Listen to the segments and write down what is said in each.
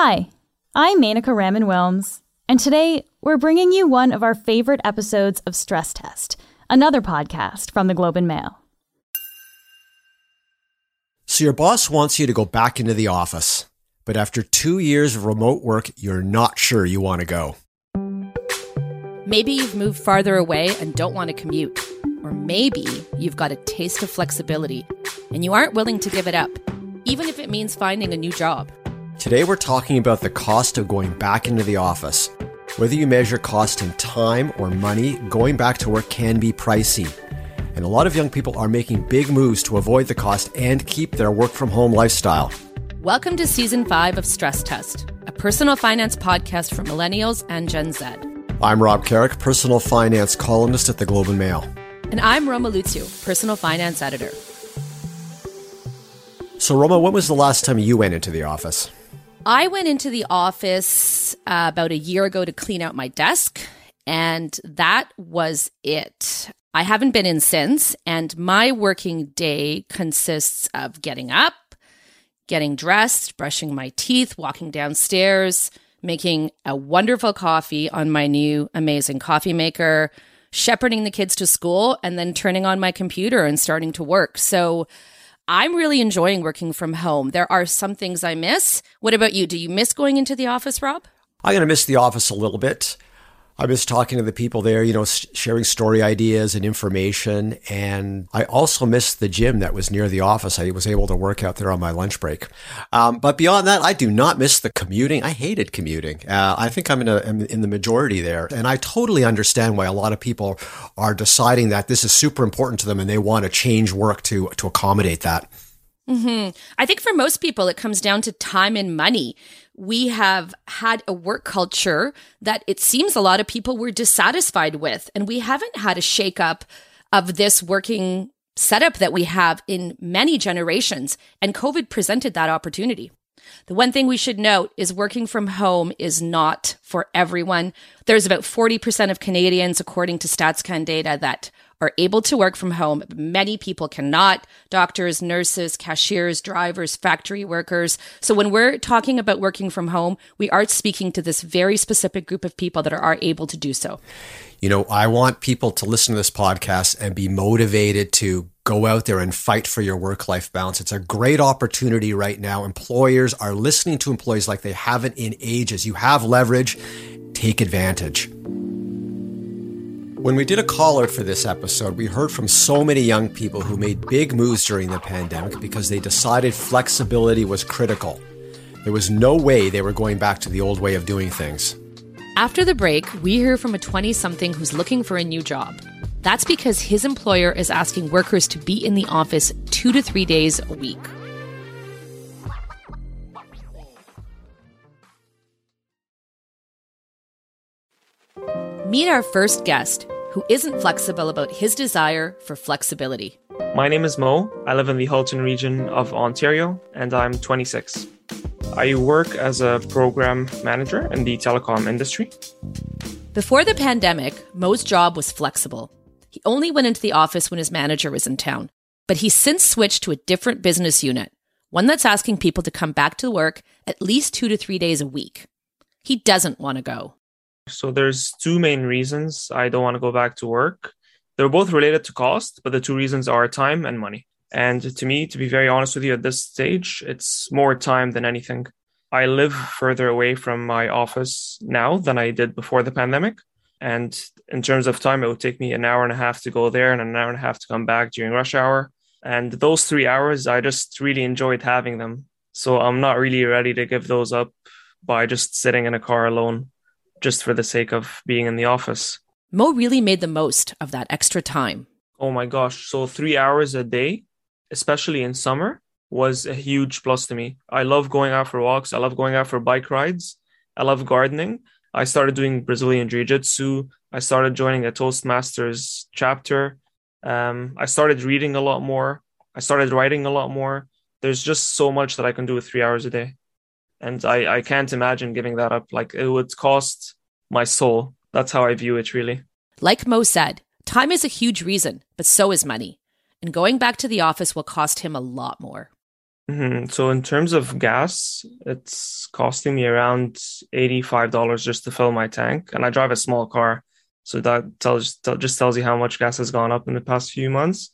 Hi, I'm Menaka Raman Wilms, and today we're bringing you one of our favorite episodes of Stress Test, another podcast from the Globe and Mail. So, your boss wants you to go back into the office, but after two years of remote work, you're not sure you want to go. Maybe you've moved farther away and don't want to commute. Or maybe you've got a taste of flexibility and you aren't willing to give it up, even if it means finding a new job. Today, we're talking about the cost of going back into the office. Whether you measure cost in time or money, going back to work can be pricey. And a lot of young people are making big moves to avoid the cost and keep their work from home lifestyle. Welcome to season five of Stress Test, a personal finance podcast for millennials and Gen Z. I'm Rob Carrick, personal finance columnist at the Globe and Mail. And I'm Roma Luciw, personal finance editor. So, Roma, when was the last time you went into the office? I went into the office uh, about a year ago to clean out my desk, and that was it. I haven't been in since, and my working day consists of getting up, getting dressed, brushing my teeth, walking downstairs, making a wonderful coffee on my new amazing coffee maker, shepherding the kids to school, and then turning on my computer and starting to work. So I'm really enjoying working from home. There are some things I miss. What about you? Do you miss going into the office, Rob? I'm going to miss the office a little bit. I miss talking to the people there, you know, sharing story ideas and information. And I also miss the gym that was near the office. I was able to work out there on my lunch break. Um, but beyond that, I do not miss the commuting. I hated commuting. Uh, I think I'm in, in the majority there. And I totally understand why a lot of people are deciding that this is super important to them and they want to change work to, to accommodate that. Mm-hmm. I think for most people, it comes down to time and money we have had a work culture that it seems a lot of people were dissatisfied with. And we haven't had a shakeup of this working setup that we have in many generations. And COVID presented that opportunity. The one thing we should note is working from home is not for everyone. There's about 40% of Canadians, according to StatsCan data, that are able to work from home. Many people cannot doctors, nurses, cashiers, drivers, factory workers. So when we're talking about working from home, we are speaking to this very specific group of people that are, able to do so. You know, I want people to listen to this podcast and be motivated to go out there and fight for your work life balance. It's a great opportunity right now. Employers are listening to employees like they haven't in ages. You have leverage, take advantage. When we did a caller for this episode, we heard from so many young people who made big moves during the pandemic because they decided flexibility was critical. There was no way they were going back to the old way of doing things. After the break, we hear from a 20 something who's looking for a new job. That's because his employer is asking workers to be in the office two to three days a week. Meet our first guest, who isn't flexible about his desire for flexibility. My name is Mo. I live in the Halton region of Ontario, and I'm 26. I work as a program manager in the telecom industry. Before the pandemic, Mo's job was flexible. He only went into the office when his manager was in town, but he's since switched to a different business unit, one that's asking people to come back to work at least two to three days a week. He doesn't want to go. So there's two main reasons I don't want to go back to work. They're both related to cost, but the two reasons are time and money. And to me, to be very honest with you, at this stage, it's more time than anything. I live further away from my office now than I did before the pandemic. And in terms of time, it would take me an hour and a half to go there and an hour and a half to come back during rush hour. And those three hours, I just really enjoyed having them. So I'm not really ready to give those up by just sitting in a car alone just for the sake of being in the office. Mo really made the most of that extra time. Oh my gosh. So, three hours a day, especially in summer, was a huge plus to me. I love going out for walks. I love going out for bike rides. I love gardening. I started doing Brazilian Jiu Jitsu. I started joining a Toastmasters chapter. Um, I started reading a lot more. I started writing a lot more. There's just so much that I can do with three hours a day and I, I can't imagine giving that up. Like it would cost my soul. That's how I view it, really. Like Mo said, time is a huge reason, but so is money. And going back to the office will cost him a lot more. Mm-hmm. So in terms of gas, it's costing me around eighty-five dollars just to fill my tank, and I drive a small car, so that tells just tells you how much gas has gone up in the past few months.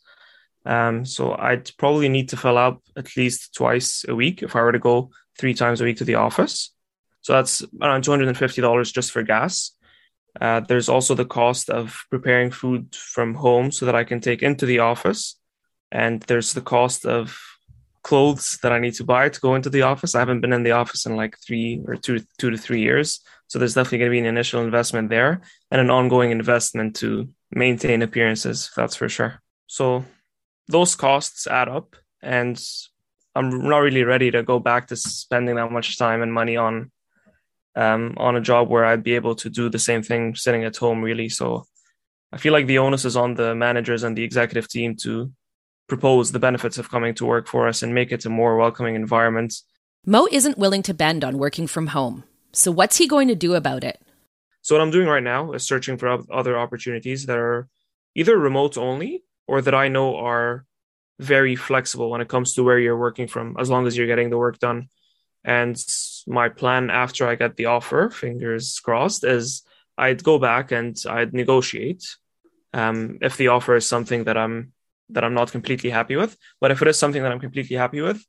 Um, so I'd probably need to fill up at least twice a week if I were to go three times a week to the office. So that's around two hundred and fifty dollars just for gas. Uh, there's also the cost of preparing food from home so that I can take into the office, and there's the cost of clothes that I need to buy to go into the office. I haven't been in the office in like three or two two to three years, so there's definitely going to be an initial investment there and an ongoing investment to maintain appearances. That's for sure. So those costs add up, and I'm not really ready to go back to spending that much time and money on um, on a job where I'd be able to do the same thing sitting at home. Really, so I feel like the onus is on the managers and the executive team to propose the benefits of coming to work for us and make it a more welcoming environment. Mo isn't willing to bend on working from home. So, what's he going to do about it? So, what I'm doing right now is searching for other opportunities that are either remote only or that I know are very flexible when it comes to where you're working from, as long as you're getting the work done. And my plan after I get the offer, fingers crossed, is I'd go back and I'd negotiate. Um, if the offer is something that I'm that I'm not completely happy with. But if it is something that I'm completely happy with,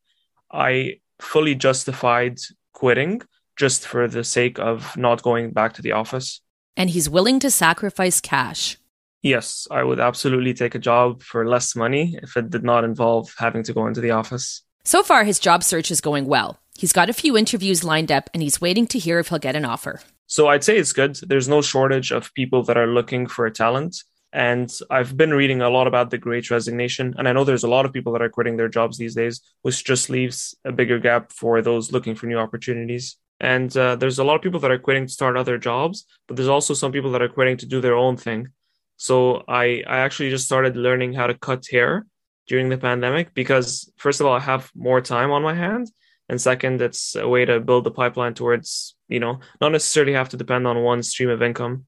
I fully justified quitting just for the sake of not going back to the office. And he's willing to sacrifice cash. Yes, I would absolutely take a job for less money if it did not involve having to go into the office. So far, his job search is going well. He's got a few interviews lined up and he's waiting to hear if he'll get an offer. So I'd say it's good. There's no shortage of people that are looking for a talent. And I've been reading a lot about the great resignation. And I know there's a lot of people that are quitting their jobs these days, which just leaves a bigger gap for those looking for new opportunities. And uh, there's a lot of people that are quitting to start other jobs, but there's also some people that are quitting to do their own thing. So I, I actually just started learning how to cut hair during the pandemic because, first of all, I have more time on my hand. And second, it's a way to build the pipeline towards, you know, not necessarily have to depend on one stream of income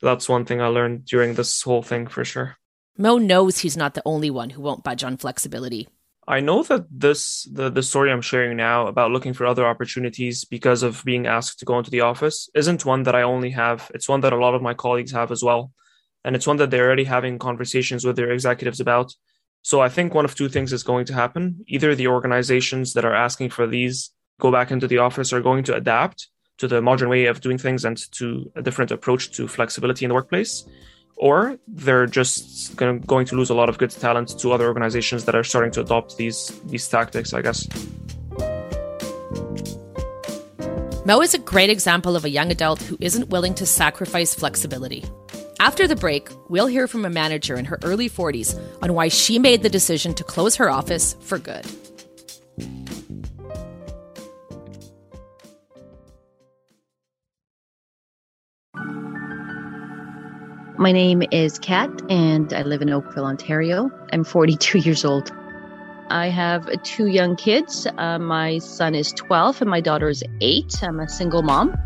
that's one thing I learned during this whole thing for sure. Mo knows he's not the only one who won't budge on flexibility. I know that this the, the story I'm sharing now about looking for other opportunities because of being asked to go into the office isn't one that I only have. It's one that a lot of my colleagues have as well. And it's one that they're already having conversations with their executives about. So I think one of two things is going to happen. Either the organizations that are asking for these go back into the office are going to adapt to the modern way of doing things and to a different approach to flexibility in the workplace or they're just going to lose a lot of good talent to other organizations that are starting to adopt these these tactics i guess mo is a great example of a young adult who isn't willing to sacrifice flexibility after the break we'll hear from a manager in her early 40s on why she made the decision to close her office for good My name is Kat, and I live in Oakville, Ontario. I'm 42 years old. I have two young kids. Uh, my son is 12 and my daughter is 8. I'm a single mom.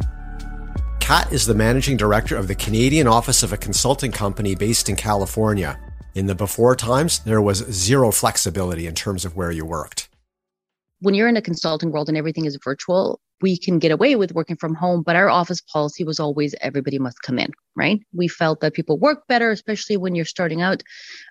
Kat is the managing director of the Canadian office of a consulting company based in California. In the before times, there was zero flexibility in terms of where you worked. When you're in a consulting world and everything is virtual, we can get away with working from home, but our office policy was always everybody must come in, right? We felt that people work better, especially when you're starting out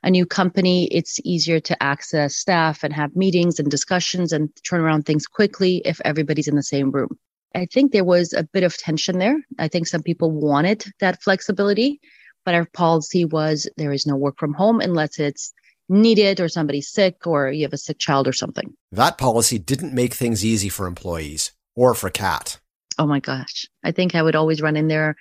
a new company. It's easier to access staff and have meetings and discussions and turn around things quickly if everybody's in the same room. I think there was a bit of tension there. I think some people wanted that flexibility, but our policy was there is no work from home unless it's needed or somebody's sick or you have a sick child or something. That policy didn't make things easy for employees or for Kat? Oh my gosh. I think I would always run in there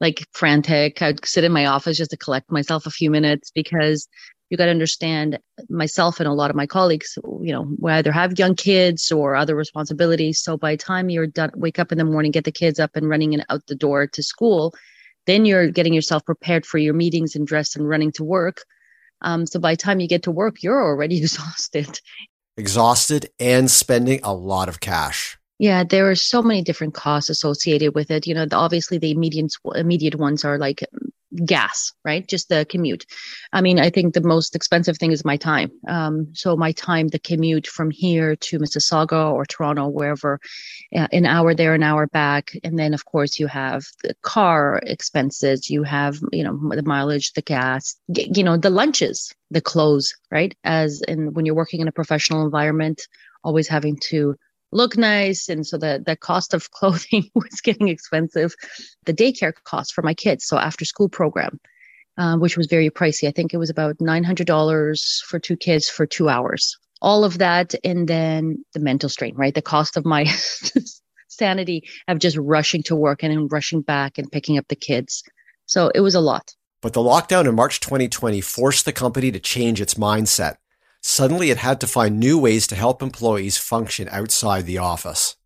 like frantic. I'd sit in my office just to collect myself a few minutes because you got to understand myself and a lot of my colleagues, you know, we either have young kids or other responsibilities. So by the time you're done, wake up in the morning, get the kids up and running and out the door to school, then you're getting yourself prepared for your meetings and dressed and running to work. Um, so by the time you get to work, you're already exhausted. Exhausted and spending a lot of cash. Yeah, there are so many different costs associated with it. You know, the, obviously the immediate immediate ones are like gas, right? Just the commute. I mean, I think the most expensive thing is my time. Um, so my time, the commute from here to Mississauga or Toronto, wherever, uh, an hour there, an hour back, and then of course you have the car expenses. You have you know the mileage, the gas, you know the lunches, the clothes, right? As in when you're working in a professional environment, always having to look nice. And so the, the cost of clothing was getting expensive. The daycare cost for my kids, so after school program, uh, which was very pricey. I think it was about $900 for two kids for two hours. All of that. And then the mental strain, right? The cost of my sanity of just rushing to work and then rushing back and picking up the kids. So it was a lot. But the lockdown in March 2020 forced the company to change its mindset. Suddenly, it had to find new ways to help employees function outside the office.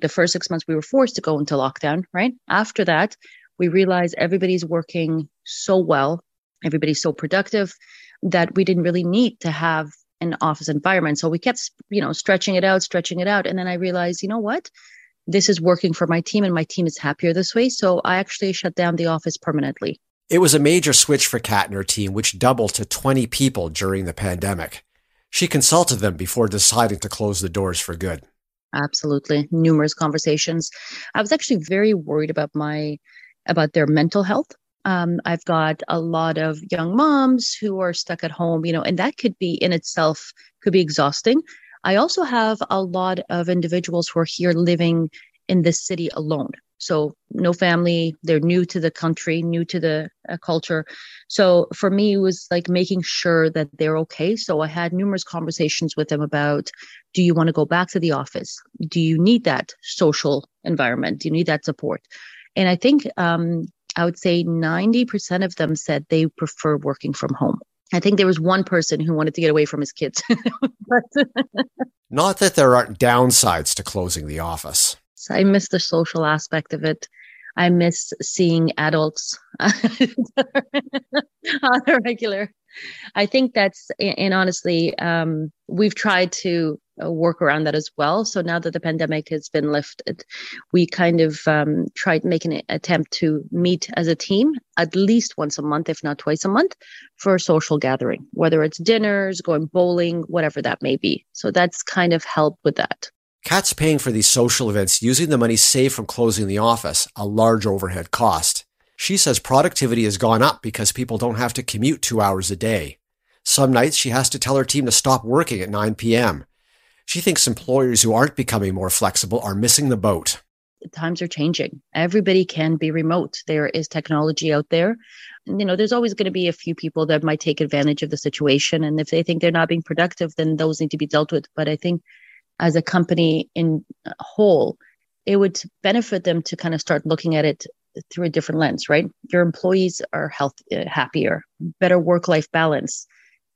The first six months, we were forced to go into lockdown, right? After that, we realized everybody's working so well, everybody's so productive that we didn't really need to have an office environment. So we kept, you know, stretching it out, stretching it out. And then I realized, you know what? This is working for my team and my team is happier this way. So I actually shut down the office permanently. It was a major switch for Kat and her team, which doubled to 20 people during the pandemic. She consulted them before deciding to close the doors for good. Absolutely. Numerous conversations. I was actually very worried about my about their mental health. Um, I've got a lot of young moms who are stuck at home, you know, and that could be in itself could be exhausting. I also have a lot of individuals who are here living in this city alone. So no family, they're new to the country, new to the uh, culture. So for me, it was like making sure that they're okay. So I had numerous conversations with them about, do you want to go back to the office? Do you need that social environment? Do you need that support? And I think um, I would say 90% of them said they prefer working from home. I think there was one person who wanted to get away from his kids. Not that there aren't downsides to closing the office. I miss the social aspect of it. I miss seeing adults on a regular. I think that's, and honestly, um, we've tried to uh, work around that as well. So now that the pandemic has been lifted, we kind of um, tried making an attempt to meet as a team at least once a month, if not twice a month, for a social gathering, whether it's dinners, going bowling, whatever that may be. So that's kind of helped with that. Kat's paying for these social events using the money saved from closing the office, a large overhead cost. She says productivity has gone up because people don't have to commute two hours a day. Some nights she has to tell her team to stop working at 9 p.m. She thinks employers who aren't becoming more flexible are missing the boat. Times are changing. Everybody can be remote. There is technology out there. You know, there's always going to be a few people that might take advantage of the situation. And if they think they're not being productive, then those need to be dealt with. But I think as a company in whole, it would benefit them to kind of start looking at it through a different lens, right? Your employees are health uh, happier, better work life balance.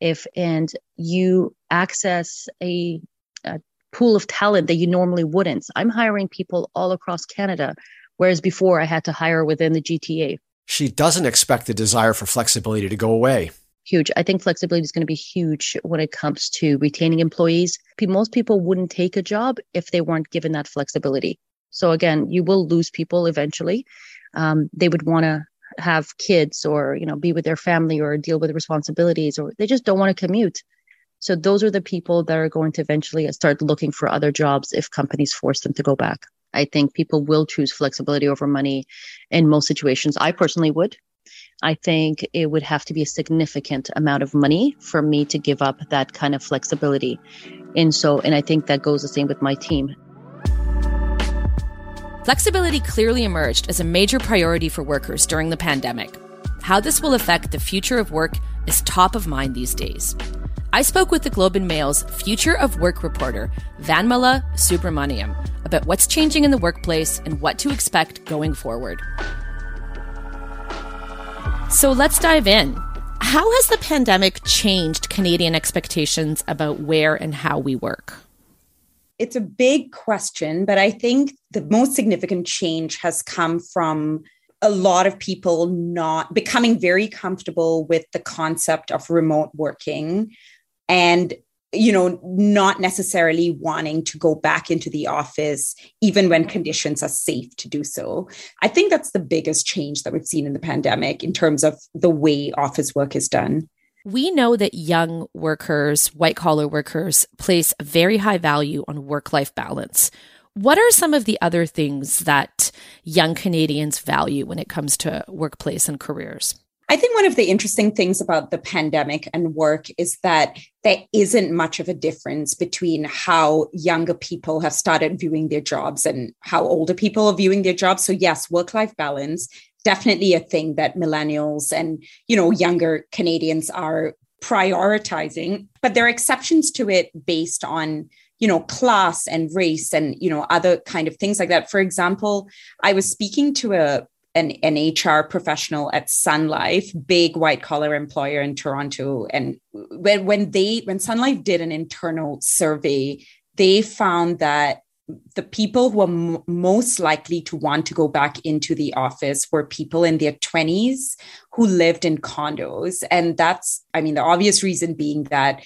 If and you access a, a pool of talent that you normally wouldn't. I'm hiring people all across Canada, whereas before I had to hire within the GTA. She doesn't expect the desire for flexibility to go away huge. I think flexibility is going to be huge when it comes to retaining employees. Most people wouldn't take a job if they weren't given that flexibility. So again, you will lose people eventually. Um, they would want to have kids or you know be with their family or deal with responsibilities or they just don't want to commute. So those are the people that are going to eventually start looking for other jobs if companies force them to go back. I think people will choose flexibility over money in most situations. I personally would. I think it would have to be a significant amount of money for me to give up that kind of flexibility. And so, and I think that goes the same with my team. Flexibility clearly emerged as a major priority for workers during the pandemic. How this will affect the future of work is top of mind these days. I spoke with the Globe and Mail's Future of Work reporter, Vanmala Subramaniam, about what's changing in the workplace and what to expect going forward. So let's dive in. How has the pandemic changed Canadian expectations about where and how we work? It's a big question, but I think the most significant change has come from a lot of people not becoming very comfortable with the concept of remote working and you know, not necessarily wanting to go back into the office, even when conditions are safe to do so. I think that's the biggest change that we've seen in the pandemic in terms of the way office work is done. We know that young workers, white collar workers, place a very high value on work life balance. What are some of the other things that young Canadians value when it comes to workplace and careers? I think one of the interesting things about the pandemic and work is that there isn't much of a difference between how younger people have started viewing their jobs and how older people are viewing their jobs. So, yes, work life balance, definitely a thing that millennials and, you know, younger Canadians are prioritizing, but there are exceptions to it based on you know class and race and you know other kind of things like that for example i was speaking to a an, an HR professional at Sun Life, big white collar employer in Toronto. And when, when they when Sun Life did an internal survey, they found that the people who were m- most likely to want to go back into the office were people in their 20s who lived in condos. And that's, I mean, the obvious reason being that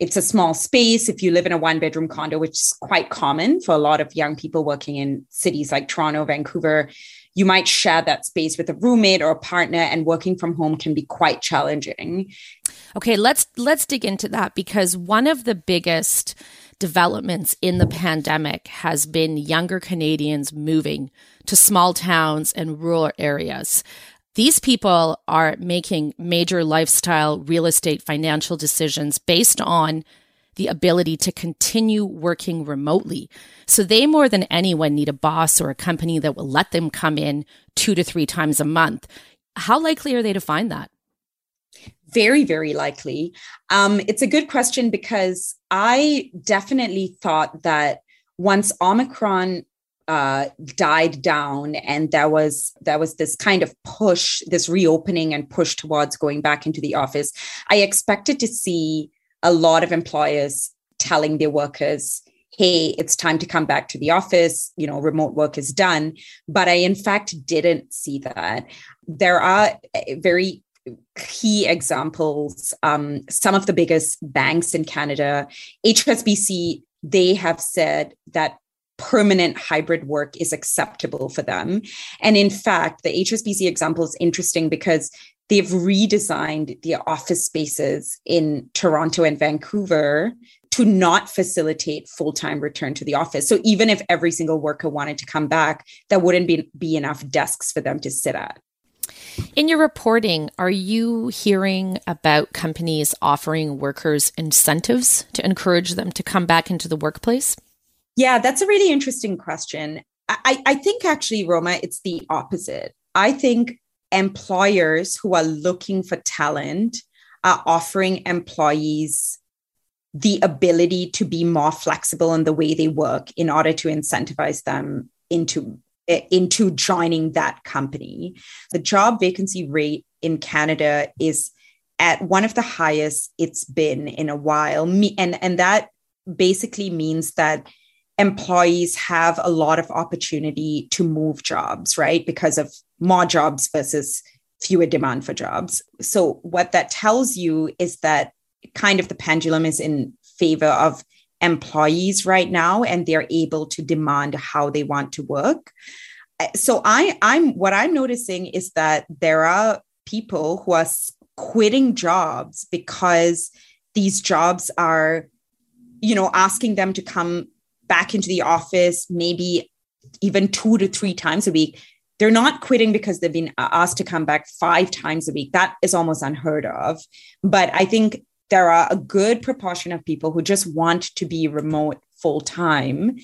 it's a small space. If you live in a one bedroom condo, which is quite common for a lot of young people working in cities like Toronto, Vancouver, you might share that space with a roommate or a partner and working from home can be quite challenging. Okay, let's let's dig into that because one of the biggest developments in the pandemic has been younger Canadians moving to small towns and rural areas. These people are making major lifestyle, real estate, financial decisions based on the ability to continue working remotely. So they more than anyone need a boss or a company that will let them come in two to three times a month. How likely are they to find that? Very, very likely. Um, it's a good question because I definitely thought that once Omicron uh, died down and there was there was this kind of push this reopening and push towards going back into the office i expected to see a lot of employers telling their workers, hey, it's time to come back to the office, you know, remote work is done. But I, in fact, didn't see that. There are eh, very key examples. Um, some of the biggest banks in Canada, HSBC, they have said that permanent hybrid work is acceptable for them. And in fact, the HSBC example is interesting because they've redesigned the office spaces in Toronto and Vancouver to not facilitate full-time return to the office. So even if every single worker wanted to come back, there wouldn't be, be enough desks for them to sit at. In your reporting, are you hearing about companies offering workers incentives to encourage them to come back into the workplace? Yeah, that's a really interesting question. I, I think actually, Roma, it's the opposite. I think employers who are looking for talent are offering employees the ability to be more flexible in the way they work in order to incentivize them into into joining that company the job vacancy rate in canada is at one of the highest it's been in a while and and that basically means that employees have a lot of opportunity to move jobs, right? Because of more jobs versus fewer demand for jobs. So, what that tells you is that kind of the pendulum is in favor of employees right now and they're able to demand how they want to work. So I I'm what I'm noticing is that there are people who are quitting jobs because these jobs are you know asking them to come back into the office maybe even two to three times a week they're not quitting because they've been asked to come back five times a week. That is almost unheard of. But i think there are a good proportion of people who just want to be remote full time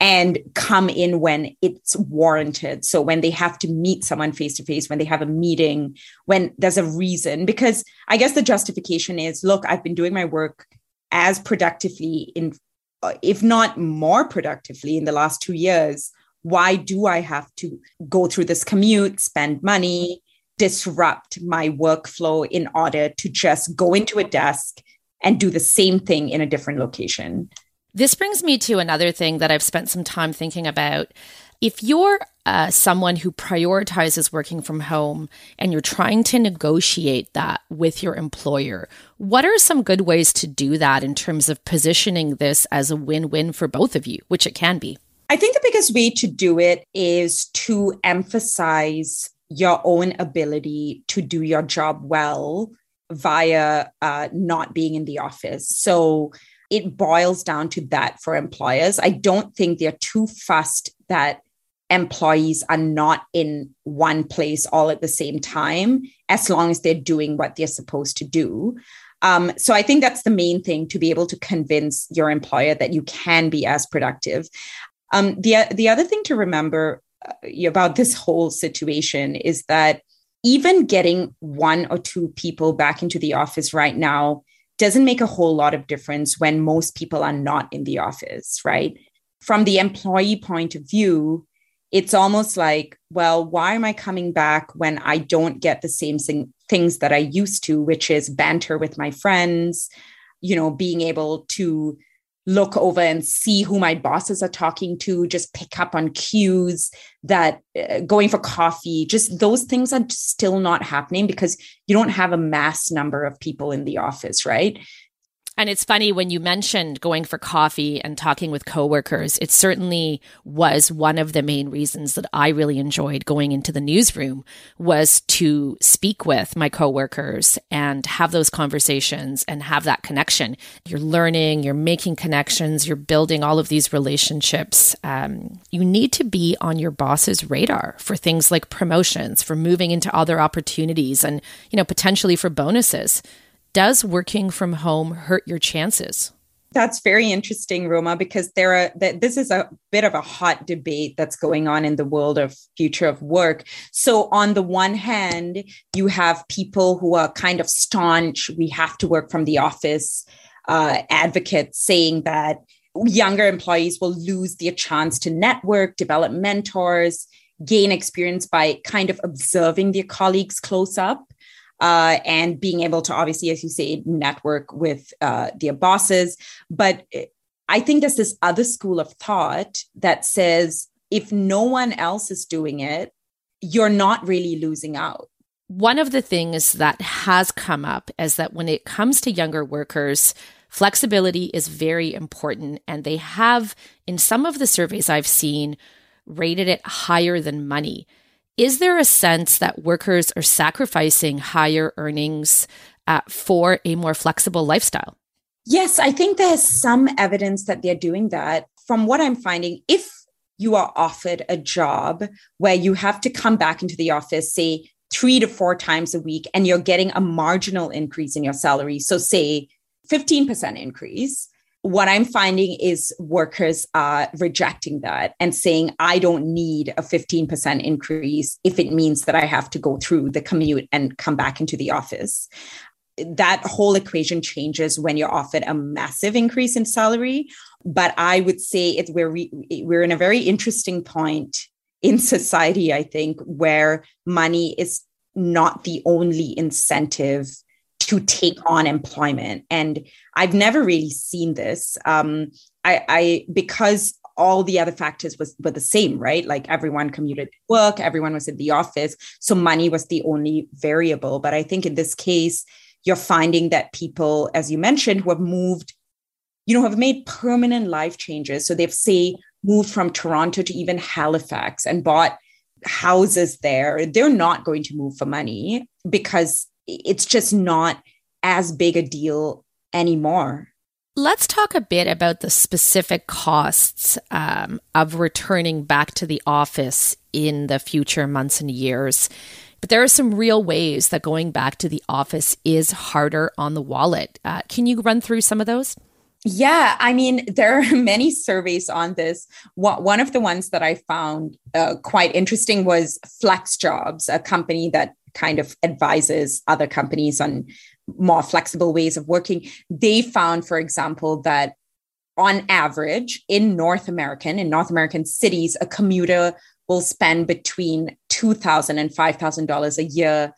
and come in when it's warranted. So when they have to meet someone face to face, when they have a meeting, when there's a reason, because I guess the justification is look, I've been doing my work as productively in if not more productively in the last two years, why do I have to go through this commute, spend money, disrupt my workflow in order to just go into a desk and do the same thing in a different location? This brings me to another thing that I've spent some time thinking about If you're uh, someone who prioritizes working from home and you're trying to negotiate that with your employer, what are some good ways to do that in terms of positioning this as a win win for both of you, which it can be? I think the biggest way to do it is to emphasize your own ability to do your job well via uh, not being in the office. So it boils down to that for employers. I don't think they're too fussed that employees are not in one place all at the same time, as long as they're doing what they're supposed to do. Um, so I think that's the main thing to be able to convince your employer that you can be as productive. Um, the the other thing to remember uh, about this whole situation is that even getting one or two people back into the office right now doesn't make a whole lot of difference when most people are not in the office, right? From the employee point of view, it's almost like, well, why am I coming back when I don't get the same thing, things that I used to, which is banter with my friends, you know, being able to look over and see who my bosses are talking to, just pick up on cues that uh, going for coffee, just those things are still not happening because you don't have a mass number of people in the office, right? And it's funny when you mentioned going for coffee and talking with coworkers, it certainly was one of the main reasons that I really enjoyed going into the newsroom was to speak with my coworkers and have those conversations and have that connection. You're learning, you're making connections, you're building all of these relationships. Um, you need to be on your boss's radar for things like promotions, for moving into other opportunities and, you know, potentially for bonuses does working from home hurt your chances? That's very interesting, Roma, because there are that this is a bit of a hot debate that's going on in the world of future of work. So on the one hand, you have people who are kind of staunch, we have to work from the office, uh, advocates saying that younger employees will lose their chance to network, develop mentors, gain experience by kind of observing their colleagues close up uh, and being able to obviously, as you say, network with uh, their bosses. But I think there's this other school of thought that says if no one else is doing it, you're not really losing out. One of the things that has come up is that when it comes to younger workers, flexibility is very important. And they have, in some of the surveys I've seen, rated it higher than money. Is there a sense that workers are sacrificing higher earnings uh, for a more flexible lifestyle? Yes, I think there's some evidence that they're doing that. From what I'm finding, if you are offered a job where you have to come back into the office, say three to four times a week, and you're getting a marginal increase in your salary, so say 15% increase, what I'm finding is workers are rejecting that and saying, I don't need a 15% increase if it means that I have to go through the commute and come back into the office. That whole equation changes when you're offered a massive increase in salary. But I would say it's where we, we're in a very interesting point in society, I think, where money is not the only incentive to take on employment. And I've never really seen this. Um, I, I because all the other factors was were the same, right? Like everyone commuted to work, everyone was in the office, so money was the only variable. But I think in this case, you're finding that people, as you mentioned, who have moved, you know, have made permanent life changes. So they've say moved from Toronto to even Halifax and bought houses there. They're not going to move for money because it's just not as big a deal anymore. Let's talk a bit about the specific costs um, of returning back to the office in the future months and years. But there are some real ways that going back to the office is harder on the wallet. Uh, can you run through some of those? Yeah, I mean, there are many surveys on this. One of the ones that I found uh, quite interesting was FlexJobs, a company that kind of advises other companies on more flexible ways of working. They found, for example, that on average in North American, in North American cities, a commuter will spend between $2,000 and $5,000 a year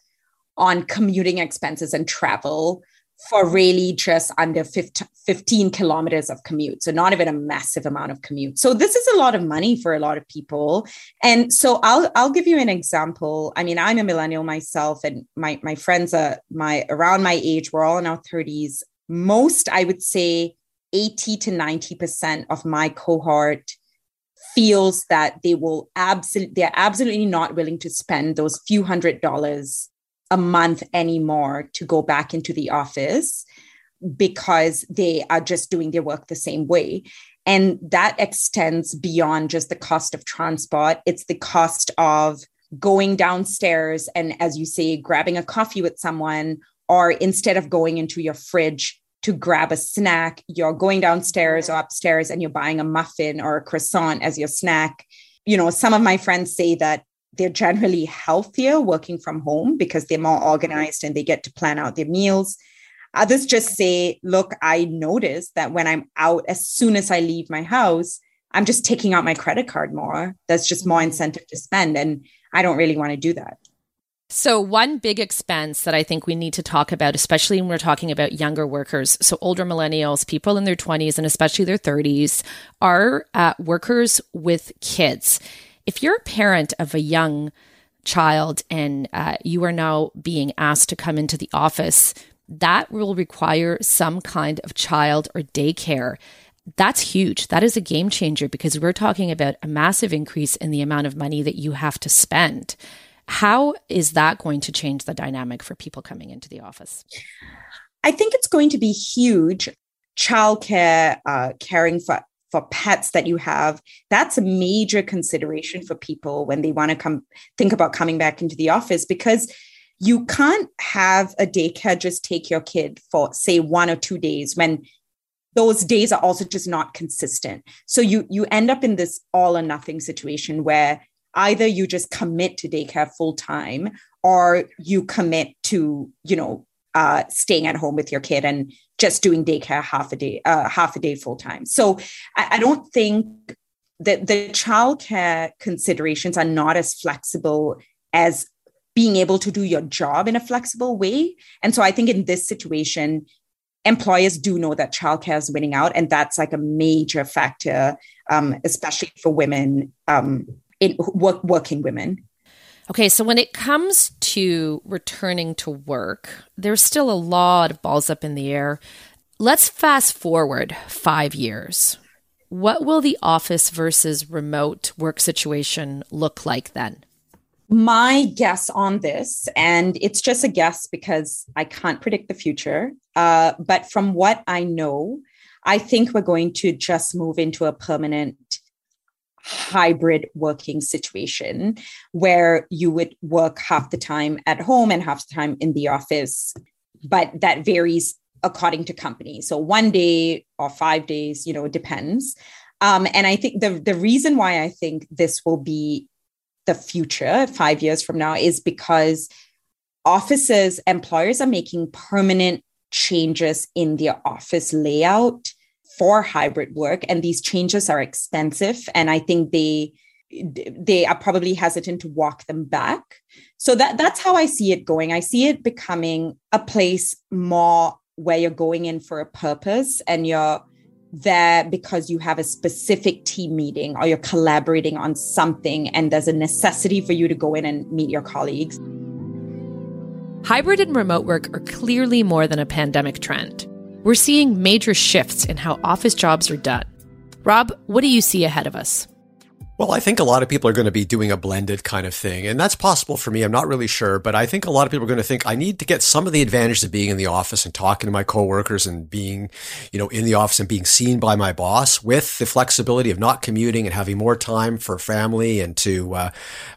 on commuting expenses and travel for really just under 15 kilometers of commute. So, not even a massive amount of commute. So, this is a lot of money for a lot of people. And so, I'll, I'll give you an example. I mean, I'm a millennial myself, and my, my friends are my around my age, we're all in our 30s. Most, I would say, 80 to 90% of my cohort feels that they will absolutely they're absolutely not willing to spend those few hundred dollars a month anymore to go back into the office because they are just doing their work the same way and that extends beyond just the cost of transport it's the cost of going downstairs and as you say grabbing a coffee with someone or instead of going into your fridge to grab a snack, you're going downstairs or upstairs and you're buying a muffin or a croissant as your snack. You know, some of my friends say that they're generally healthier working from home because they're more organized and they get to plan out their meals. Others just say, look, I notice that when I'm out, as soon as I leave my house, I'm just taking out my credit card more. That's just more incentive to spend. And I don't really want to do that. So, one big expense that I think we need to talk about, especially when we're talking about younger workers, so older millennials, people in their 20s and especially their 30s, are uh, workers with kids. If you're a parent of a young child and uh, you are now being asked to come into the office, that will require some kind of child or daycare. That's huge. That is a game changer because we're talking about a massive increase in the amount of money that you have to spend. How is that going to change the dynamic for people coming into the office? I think it's going to be huge. Childcare, uh, caring for for pets that you have that's a major consideration for people when they want to come think about coming back into the office because you can't have a daycare just take your kid for say one or two days when those days are also just not consistent. So you you end up in this all or nothing situation where either you just commit to daycare full time or you commit to you know uh, staying at home with your kid and just doing daycare half a day uh, half a day full time so I, I don't think that the childcare considerations are not as flexible as being able to do your job in a flexible way and so i think in this situation employers do know that childcare is winning out and that's like a major factor um, especially for women um, in work, working women. Okay, so when it comes to returning to work, there's still a lot of balls up in the air. Let's fast forward five years. What will the office versus remote work situation look like then? My guess on this, and it's just a guess because I can't predict the future, uh, but from what I know, I think we're going to just move into a permanent hybrid working situation where you would work half the time at home and half the time in the office, but that varies according to company. So one day or five days, you know, depends. Um, and I think the the reason why I think this will be the future five years from now is because offices, employers are making permanent changes in their office layout for hybrid work and these changes are expensive and i think they they are probably hesitant to walk them back. So that that's how i see it going. I see it becoming a place more where you're going in for a purpose and you're there because you have a specific team meeting or you're collaborating on something and there's a necessity for you to go in and meet your colleagues. Hybrid and remote work are clearly more than a pandemic trend we're seeing major shifts in how office jobs are done. Rob, what do you see ahead of us? Well, I think a lot of people are going to be doing a blended kind of thing. And that's possible for me. I'm not really sure, but I think a lot of people are going to think I need to get some of the advantages of being in the office and talking to my coworkers and being, you know, in the office and being seen by my boss with the flexibility of not commuting and having more time for family and to uh,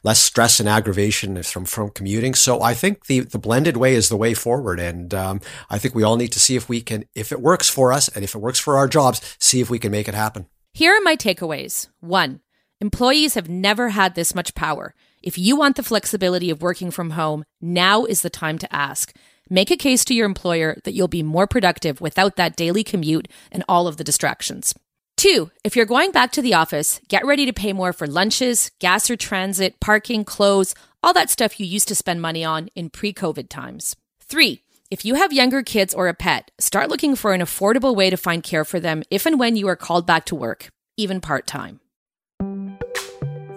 less stress and aggravation from, from commuting. So I think the, the blended way is the way forward. And um, I think we all need to see if we can, if it works for us and if it works for our jobs, see if we can make it happen. Here are my takeaways. One, Employees have never had this much power. If you want the flexibility of working from home, now is the time to ask. Make a case to your employer that you'll be more productive without that daily commute and all of the distractions. Two, if you're going back to the office, get ready to pay more for lunches, gas or transit, parking, clothes, all that stuff you used to spend money on in pre COVID times. Three, If you have younger kids or a pet, start looking for an affordable way to find care for them if and when you are called back to work, even part time.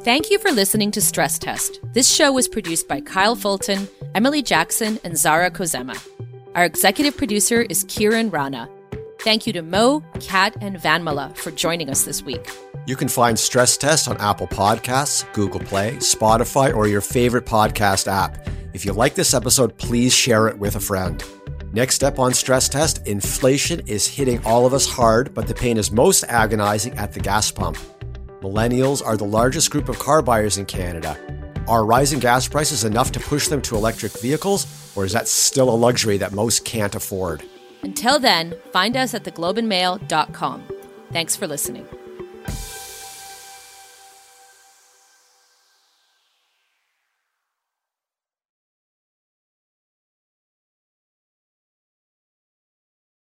Thank you for listening to Stress Test. This show was produced by Kyle Fulton, Emily Jackson, and Zara Kozema. Our executive producer is Kiran Rana. Thank you to Mo, Kat, and Vanmala for joining us this week. You can find Stress Test on Apple Podcasts, Google Play, Spotify, or your favorite podcast app. If you like this episode, please share it with a friend. Next step on Stress Test inflation is hitting all of us hard, but the pain is most agonizing at the gas pump. Millennials are the largest group of car buyers in Canada. Are rising gas prices enough to push them to electric vehicles, or is that still a luxury that most can't afford? Until then, find us at theglobeandmail.com. Thanks for listening.